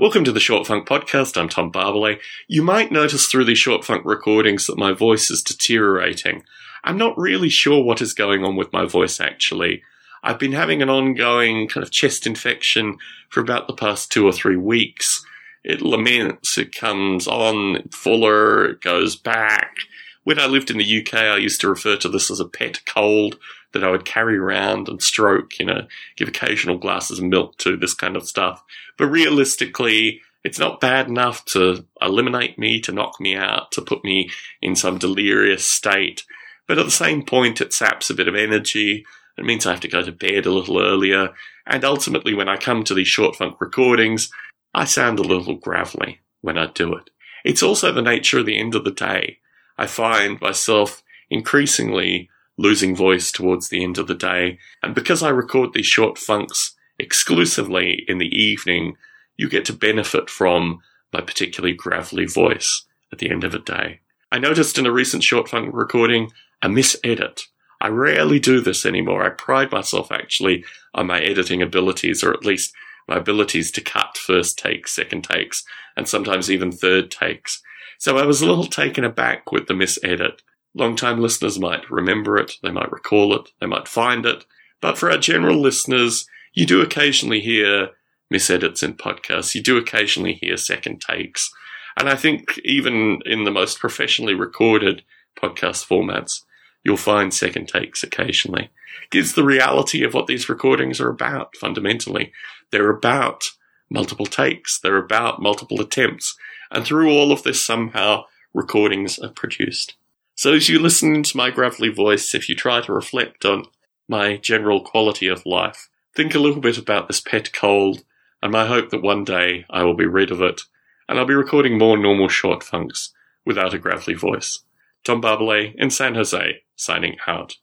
Welcome to the Short Funk Podcast. I'm Tom Barbalet. You might notice through these Short Funk recordings that my voice is deteriorating. I'm not really sure what is going on with my voice actually. I've been having an ongoing kind of chest infection for about the past two or three weeks. It laments, it comes on fuller, it goes back. When I lived in the UK, I used to refer to this as a pet cold that I would carry around and stroke, you know, give occasional glasses of milk to, this kind of stuff. But realistically, it's not bad enough to eliminate me, to knock me out, to put me in some delirious state. But at the same point, it saps a bit of energy. It means I have to go to bed a little earlier. And ultimately, when I come to these short funk recordings, I sound a little gravelly when I do it. It's also the nature of the end of the day. I find myself increasingly losing voice towards the end of the day. And because I record these short funks exclusively in the evening, you get to benefit from my particularly gravelly voice at the end of a day. I noticed in a recent short funk recording a misedit. I rarely do this anymore. I pride myself actually on my editing abilities, or at least my abilities to cut first takes, second takes, and sometimes even third takes. So I was a little taken aback with the misedit. Long-time listeners might remember it, they might recall it, they might find it. But for our general listeners, you do occasionally hear misedits in podcasts. You do occasionally hear second takes. And I think even in the most professionally recorded podcast formats, you'll find second takes occasionally. Gives the reality of what these recordings are about, fundamentally. They're about multiple takes. They're about multiple attempts. And through all of this, somehow, recordings are produced. So as you listen to my gravelly voice, if you try to reflect on my general quality of life, think a little bit about this pet cold and my hope that one day I will be rid of it and I'll be recording more normal short funks without a gravelly voice. Tom Barbalet in San Jose, signing out.